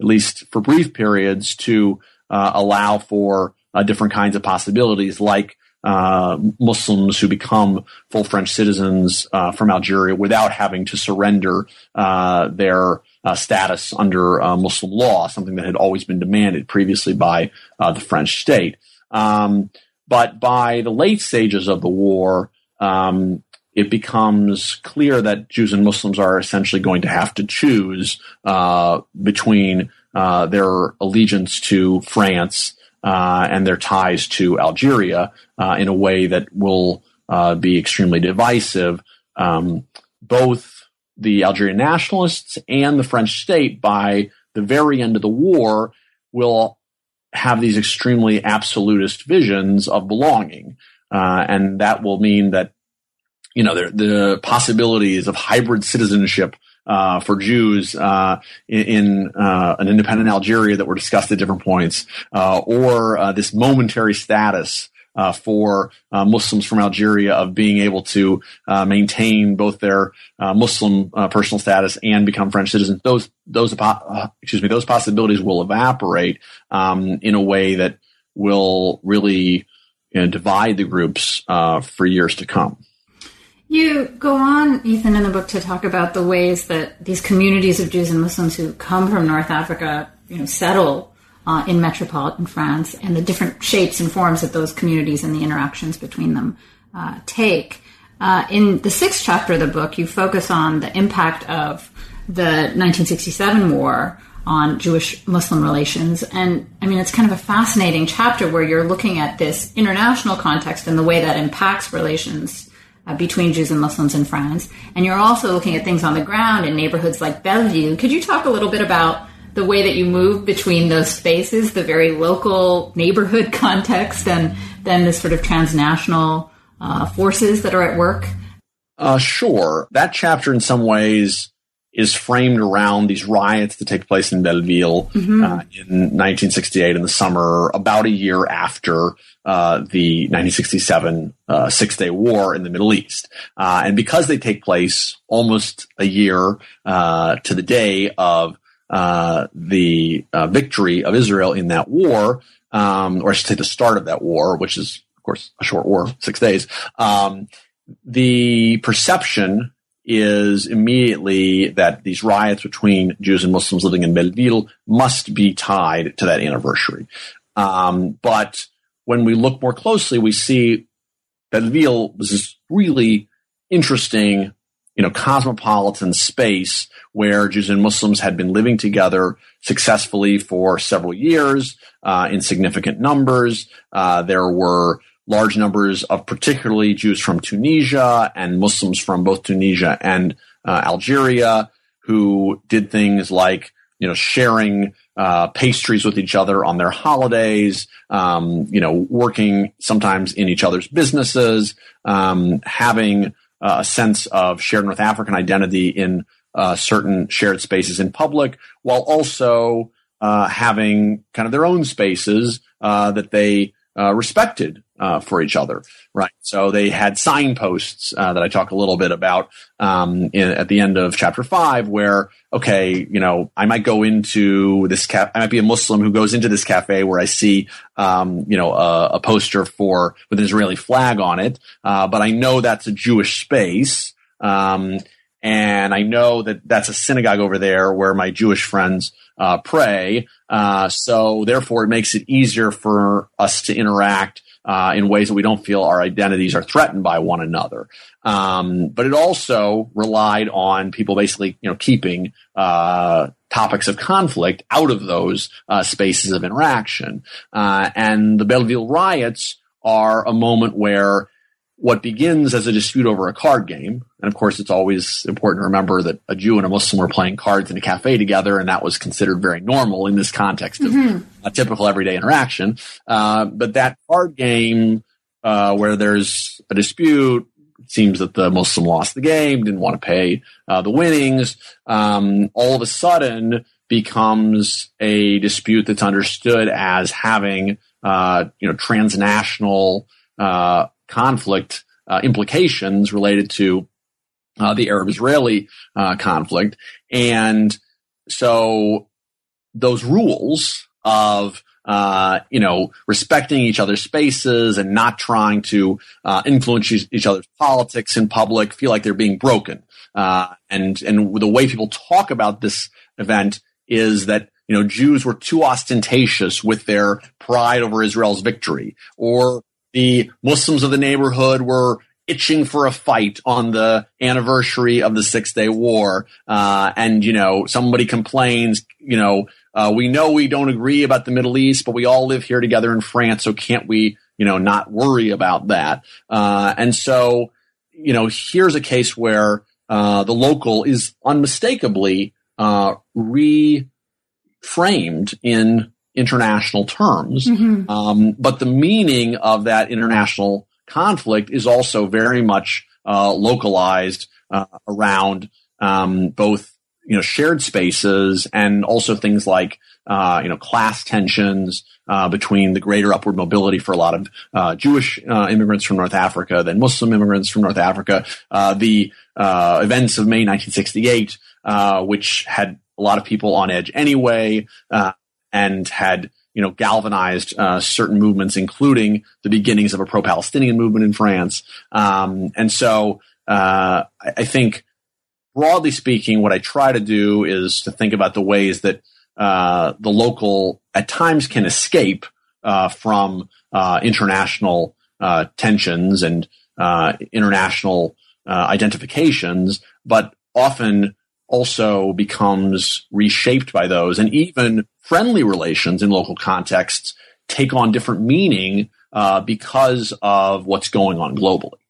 at least for brief periods, to allow for uh, different kinds of possibilities, like uh, Muslims who become full French citizens uh, from Algeria without having to surrender uh, their uh, status under uh, Muslim law, something that had always been demanded previously by the French state. Um, but by the late stages of the war, um, it becomes clear that Jews and Muslims are essentially going to have to choose between their allegiance to France uh, and their ties to Algeria uh, in a way that will uh, be extremely divisive. Um, both the Algerian nationalists and the French state, by the very end of the war, will have these extremely absolutist visions of belonging, uh, and that will mean that you know the, the possibilities of hybrid citizenship uh, for Jews uh, in, uh, an independent Algeria that were discussed at different points, uh, or uh, this momentary status uh, for uh, Muslims from Algeria of being able to uh, maintain both their uh, Muslim personal status and become French citizens. Those those excuse me those possibilities will evaporate um, in a way that will really you know, divide the groups for years to come. You go on, Ethan, in the book to talk about the ways that these communities of Jews and Muslims who come from North Africa, you know, settle uh, in metropolitan France and the different shapes and forms that those communities and the interactions between them uh, take. Uh, in the sixth chapter of the book, you focus on the impact of the 1967 war on Jewish Muslim relations. And I mean, it's kind of a fascinating chapter where you're looking at this international context and the way that impacts relations uh, between Jews and Muslims in France. And you're also looking at things on the ground in neighborhoods like Belleville. Could you talk a little bit about the way that you move between those spaces, the very local neighborhood context, and then the sort of transnational uh, forces that are at work? Uh, sure. That chapter, in some ways, is framed around these riots that take place in Belleville mm-hmm. uh, in 1968 in the summer, about a year after uh, the 1967 uh, Six Day War in the Middle East. Uh, and because they take place almost a year uh, to the day of uh, the victory of Israel in that war, um, or I should say the start of that war, which is, of course, a short war, six days, um, the perception is immediately that these riots between Jews and Muslims living in Belleville must be tied to that anniversary. Um, but when we look more closely, we see Belleville was this really interesting, you know, cosmopolitan space where Jews and Muslims had been living together successfully for several years uh, in significant numbers. Uh, there were large numbers of particularly Jews from Tunisia and Muslims from both Tunisia and uh, Algeria who did things like, you know, sharing uh, pastries with each other on their holidays, um, you know, working sometimes in each other's businesses, um, having uh, a sense of shared North African identity in uh, certain shared spaces in public, while also uh, having kind of their own spaces uh, that they uh, respected uh, for each other, right? So they had signposts uh, that I talk a little bit about um, in, at the end of chapter five, where okay, you know, I might go into this cafe. I might be a Muslim who goes into this cafe where I see, um, you know, a, a, poster for with an Israeli flag on it, uh, but I know that's a Jewish space. Um, and I know that that's a synagogue over there where my Jewish friends uh, pray. Uh, so therefore, it makes it easier for us to interact uh, in ways that we don't feel our identities are threatened by one another. Um, but it also relied on people basically, you know, keeping uh, topics of conflict out of those uh, spaces of interaction. Uh, and the Belleville riots are a moment where what begins as a dispute over a card game, and of course, it's always important to remember that a Jew and a Muslim were playing cards in a cafe together, and that was considered very normal in this context mm-hmm. A typical everyday interaction. Uh, but that card game, uh, where there's a dispute, seems that the Muslim lost the game, didn't want to pay uh, the winnings. Um, all of a sudden, becomes a dispute that's understood as having, uh, you know, transnational uh, conflict uh, implications related to uh, the Arab Israeli uh, conflict. And so those rules of uh, you know, respecting each other's spaces and not trying to uh, influence each other's politics in public feel like they're being broken. Uh, and and the way people talk about this event is that you know Jews were too ostentatious with their pride over Israel's victory, or the Muslims of the neighborhood were itching for a fight on the anniversary of the Six Day War. Uh, and, you know, somebody complains, you know, uh, we know we don't agree about the Middle East, but we all live here together in France. So can't we, you know, not worry about that? Uh, and so, you know, here's a case where, uh, the local is unmistakably, uh, reframed in international terms. Mm-hmm. Um, but the meaning of that international conflict is also very much uh, localized uh, around um, both you know shared spaces and also things like uh, you know class tensions uh, between the greater upward mobility for a lot of uh, Jewish uh, immigrants from North Africa than Muslim immigrants from North Africa. Uh, the uh, events of May 1968, which had a lot of people on edge anyway, and had you know galvanized certain movements, including the beginnings of a pro-Palestinian movement in France. Um, and so I, I think broadly speaking, what I try to do is to think about the ways that uh, the local at times can escape uh, from uh, international uh, tensions and uh, international uh, identifications, but often also becomes reshaped by those, and even friendly relations in local contexts take on different meaning because of what's going on globally.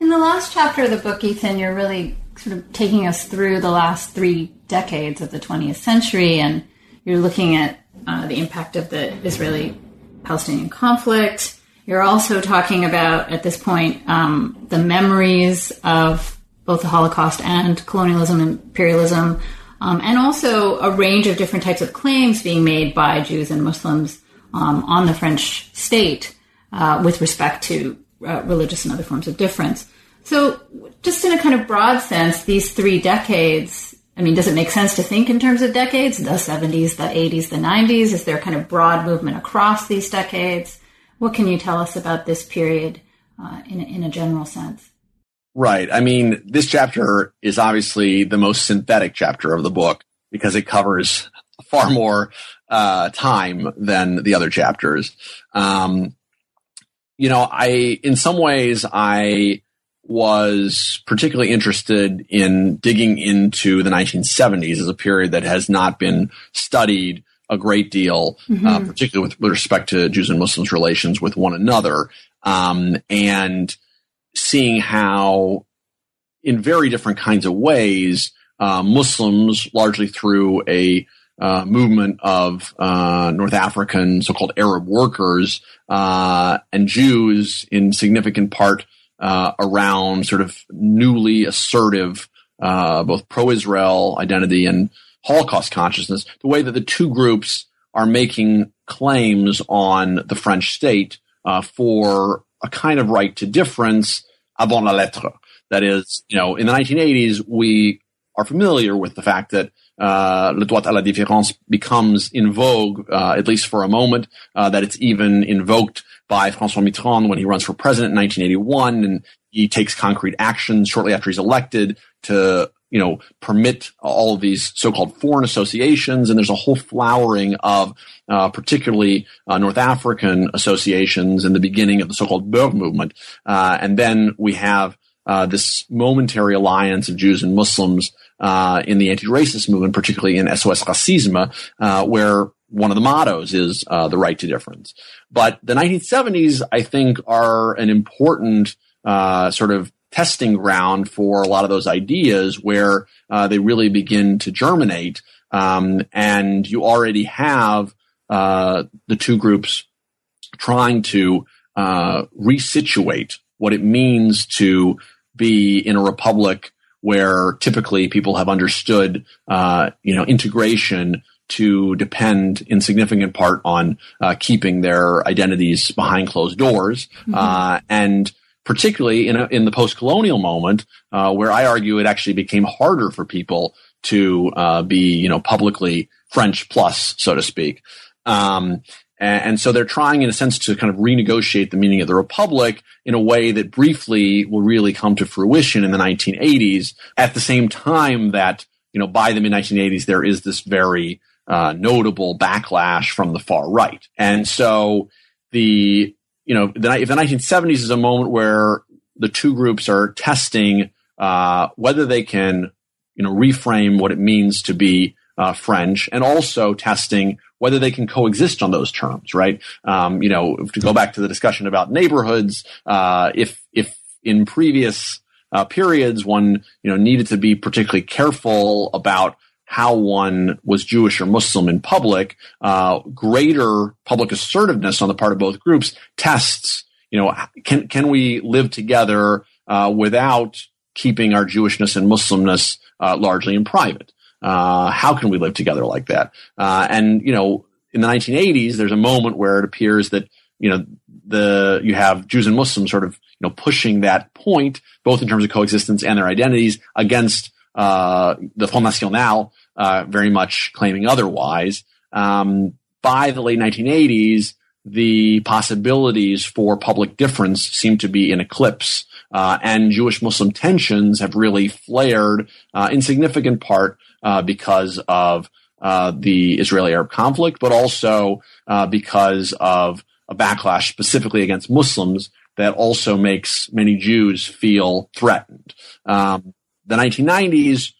In the last chapter of the book, Ethan, you're really sort of taking us through the last three decades of the 20th century, and you're looking at uh, the impact of the Israeli Palestinian conflict. You're also talking about, at this point, um, the memories of both the Holocaust and colonialism, and imperialism, um, and also a range of different types of claims being made by Jews and Muslims um, on the French state uh, with respect to uh, religious and other forms of difference. So, just in a kind of broad sense, these three decades, I mean, does it make sense to think in terms of decades? The 70s, the 80s, the 90s? Is there kind of broad movement across these decades? What can you tell us about this period uh, in, in a general sense? Right. I mean, this chapter is obviously the most synthetic chapter of the book because it covers far more uh, time than the other chapters. Um, you know, I, in some ways, I was particularly interested in digging into the 1970s as a period that has not been studied a great deal, mm-hmm. uh, particularly with, with, respect to Jews and Muslims' relations with one another, um, and seeing how, in very different kinds of ways, uh, Muslims, largely through a uh, movement of uh, North African so-called Arab workers uh, and Jews, in significant part uh, around sort of newly assertive, uh, both pro-Israel identity and Holocaust consciousness, the way that the two groups are making claims on the French state uh, for a kind of right to difference avant la lettre. That is, you know, in the 1980s, we are familiar with the fact that uh, le droit à la différence becomes in vogue, uh, at least for a moment, uh, that it's even invoked by Francois Mitterrand when he runs for president in 1981, and he takes concrete action shortly after he's elected to you know permit all of these so-called foreign associations, and there's a whole flowering of uh, particularly uh, North African associations in the beginning of the so-called Beur movement, uh, and then we have uh, this momentary alliance of Jews and Muslims uh, in the anti-racist movement, particularly in SOS Racisme, uh, where one of the mottos is uh, the right to difference. But the 1970s, I think, are an important uh, sort of testing ground for a lot of those ideas where uh, they really begin to germinate. Um, and you already have uh, the two groups trying to uh, resituate what it means to be in a republic where typically people have understood, uh, you know, integration to depend in significant part on uh, keeping their identities behind closed doors, mm-hmm. uh, and particularly in a, in the post-colonial moment, uh, where I argue it actually became harder for people to uh, be, you know, publicly French plus, so to speak. Um, and, so they're trying, in a sense, to kind of renegotiate the meaning of the republic in a way that briefly will really come to fruition in the 1980s. At the same time that, you know, by the mid 1980s, there is this very uh, notable backlash from the far right. And so the, you know, the, if the 1970s is a moment where the two groups are testing uh, whether they can, you know, reframe what it means to be uh, French, and also testing whether they can coexist on those terms, right? Um, you know, to go back to the discussion about neighborhoods, uh, if if in previous uh, periods one you know needed to be particularly careful about how one was Jewish or Muslim in public, uh, greater public assertiveness on the part of both groups tests, you know, can, can we live together, uh, without keeping our Jewishness and Muslimness uh, largely in private. Uh, how can we live together like that? Uh, and you know, in the 1980s, there's a moment where it appears that you know the you have Jews and Muslims sort of you know pushing that point, both in terms of coexistence and their identities, against uh, the Front National, uh, very much claiming otherwise. Um, by the late 1980s, the possibilities for public difference seem to be in eclipse, uh, and Jewish Muslim tensions have really flared uh, in significant part uh, because of uh, the Israeli Arab conflict, but also uh, because of a backlash specifically against Muslims that also makes many Jews feel threatened. Um, the 1990s,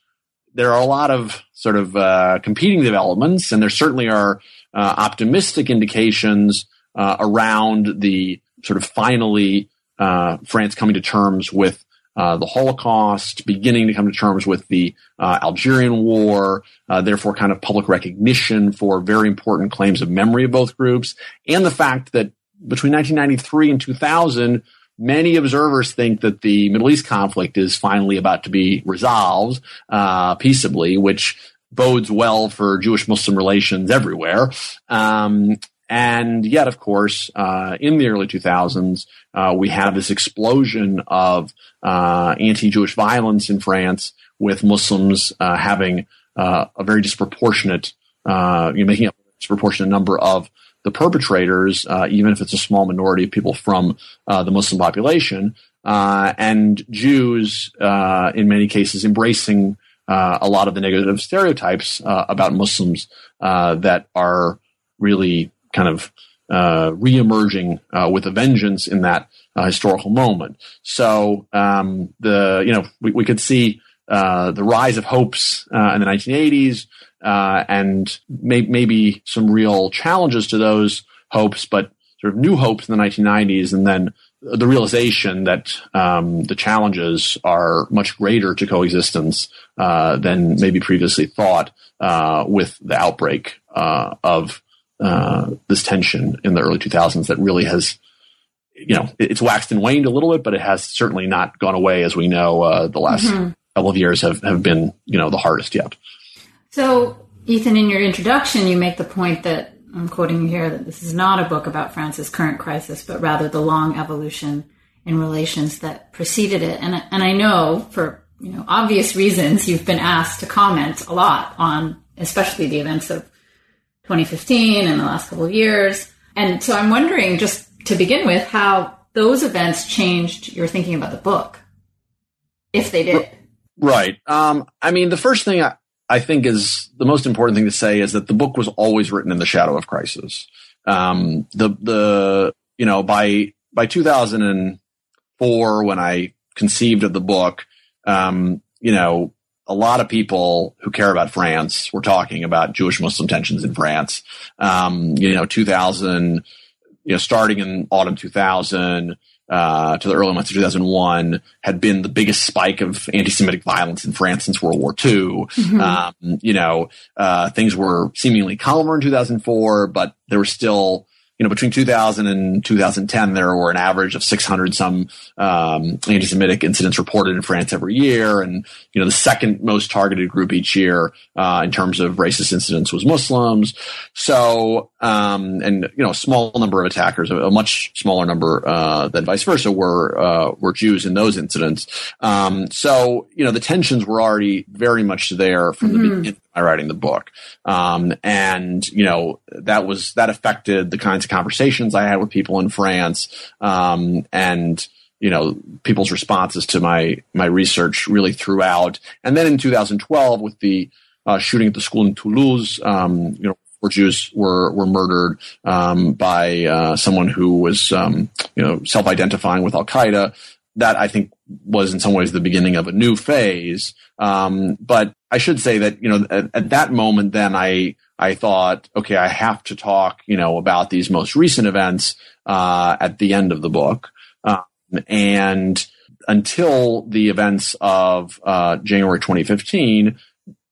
there are a lot of sort of uh, competing developments, and there certainly are optimistic indications uh, around the sort of finally uh, France coming to terms with uh, the Holocaust, beginning to come to terms with the uh, Algerian War, uh, therefore kind of public recognition for very important claims of memory of both groups, and the fact that between 1993 and 2000, many observers think that the Middle East conflict is finally about to be resolved uh, peaceably, which bodes well for Jewish Muslim relations everywhere. Um, and yet, of course, uh, in the early 2000s, uh, we have this explosion of uh, anti-Jewish violence in France, with Muslims uh, having uh, a very disproportionate, uh, you know, making up a disproportionate number of the perpetrators, even if it's a small minority of people from the Muslim population, and Jews, in many cases, embracing a lot of the negative stereotypes about Muslims that are really kind of uh, reemerging uh, with a vengeance in that uh, historical moment. So um, the you know we, we could see uh, the rise of hopes uh, in the 1980s uh, and may, maybe some real challenges to those hopes, but sort of new hopes in the 1990s, and then the realization that um, the challenges are much greater to coexistence than maybe previously thought with the outbreak of uh, this tension in the early 2000s that really has, you know, it's waxed and waned a little bit, but it has certainly not gone away as we know. Uh, the last mm-hmm. couple of years have, have been, you know, the hardest yet. So, Ethan, in your introduction, you make the point that I'm quoting you here that this is not a book about France's current crisis, but rather the long evolution in relations that preceded it. And and I know for you know obvious reasons you've been asked to comment a lot on, especially the events of 2015 and the last couple of years. And so I'm wondering, just to begin with, how those events changed your thinking about the book, if they did. Right. Um, I mean, the first thing I, I, think is the most important thing to say is that the book was always written in the shadow of crisis. Um, the the you know by by 2004 when I conceived of the book, um, you know a lot of people who care about France were talking about Jewish Muslim tensions in France. Um, you know, 2000, you know, starting in autumn 2000, uh, to the early months of 2001 had been the biggest spike of anti-Semitic violence in France since World War II. Mm-hmm. Um, you know, uh, things were seemingly calmer in 2004, but there were still you know, between 2000 and 2010, there were an average of 600 some um, anti-Semitic incidents reported in France every year, and you know, the second most targeted group each year uh, in terms of racist incidents was Muslims. So, um, and you know, a small number of attackers, a, much smaller number uh, than vice versa, were uh, were Jews in those incidents. Um, so, you know, the tensions were already very much there from mm-hmm. the beginning of writing the book. Um, and, you know, that was, that affected the kinds of conversations I had with people in France. Um, and, you know, people's responses to my, my research really throughout. And then in 2012 with the, uh, shooting at the school in Toulouse, um, you know, where Jews were were murdered um, by uh, someone who was um, you know self-identifying with Al Qaeda that I think was in some ways the beginning of a new phase. Um, but I should say that, you know, at, at, that moment, then I, I thought, okay, I have to talk, you know, about these most recent events, uh, at the end of the book. Um, and until the events of, uh, January 2015,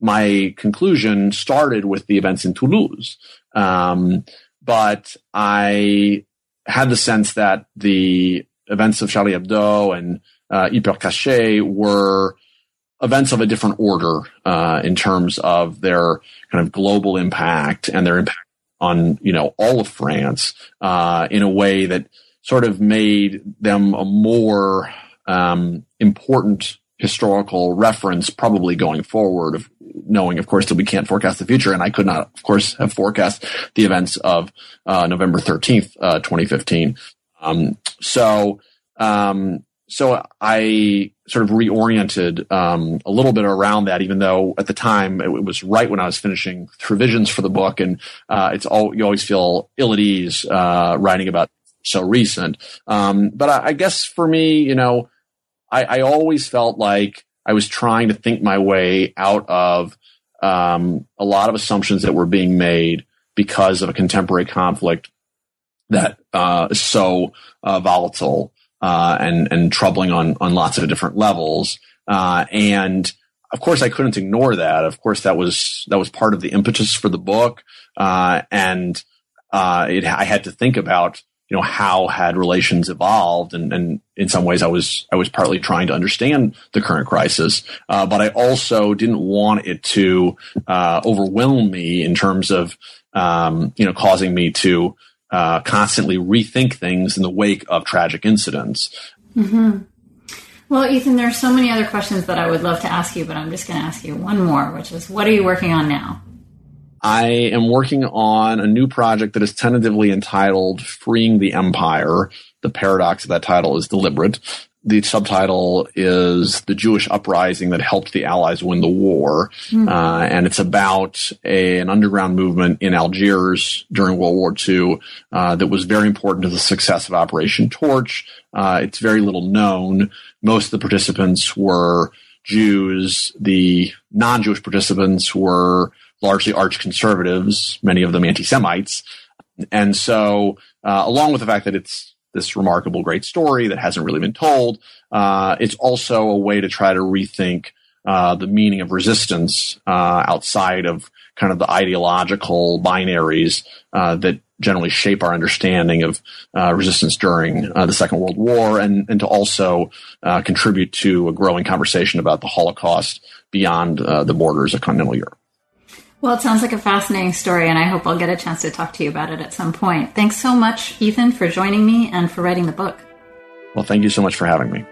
my conclusion started with the events in Toulouse. Um, but I had the sense that the events of Charlie Hebdo and uh, Hyper were events of a different order uh, in terms of their kind of global impact and their impact on you know all of France uh, in a way that sort of made them a more um, important historical reference probably going forward of knowing of course that we can't forecast the future. And i could not of course have forecast the events of uh, november 13th uh, 2015 um, so um, so I sort of reoriented um, a little bit around that, even though at the time it, was right when I was finishing revisions for the book, and uh, it's all you always feel ill at ease uh, writing about so recent. Um, but I, I, guess for me, you know, I, I, always felt like I was trying to think my way out of um, a lot of assumptions that were being made because of a contemporary conflict that uh, is so uh, volatile uh, and and troubling on on lots of different levels. Uh, and of course, I couldn't ignore that. Of course, that was that was part of the impetus for the book, uh, and uh, it, I had to think about you know how had relations evolved, and, and in some ways, I was I was partly trying to understand the current crisis, uh, but I also didn't want it to uh, overwhelm me in terms of um, you know causing me to uh, constantly rethink things in the wake of tragic incidents. Mm-hmm. Well, Ethan, there are so many other questions that I would love to ask you, but I'm just going to ask you one more, which is what are you working on now? I am working on a new project that is tentatively entitled Freeing the Empire. The paradox of that title is deliberate the subtitle is the Jewish uprising that helped the Allies win the war, mm. uh, and it's about a, an underground movement in Algiers during World War II uh, that was very important to the success of Operation Torch. Uh, it's very little known. Most of the participants were Jews. The non-Jewish participants were largely arch conservatives, many of them anti-Semites, and so uh, along with the fact that it's this remarkable, great story that hasn't really been told. Uh, it's also a way to try to rethink uh, the meaning of resistance uh, outside of kind of the ideological binaries uh, that generally shape our understanding of uh, resistance during the Second World War, and and to also contribute to a growing conversation about the Holocaust beyond the borders of continental Europe. Well, it sounds like a fascinating story, and I hope I'll get a chance to talk to you about it at some point. Thanks so much, Ethan, for joining me and for writing the book. Well, thank you so much for having me.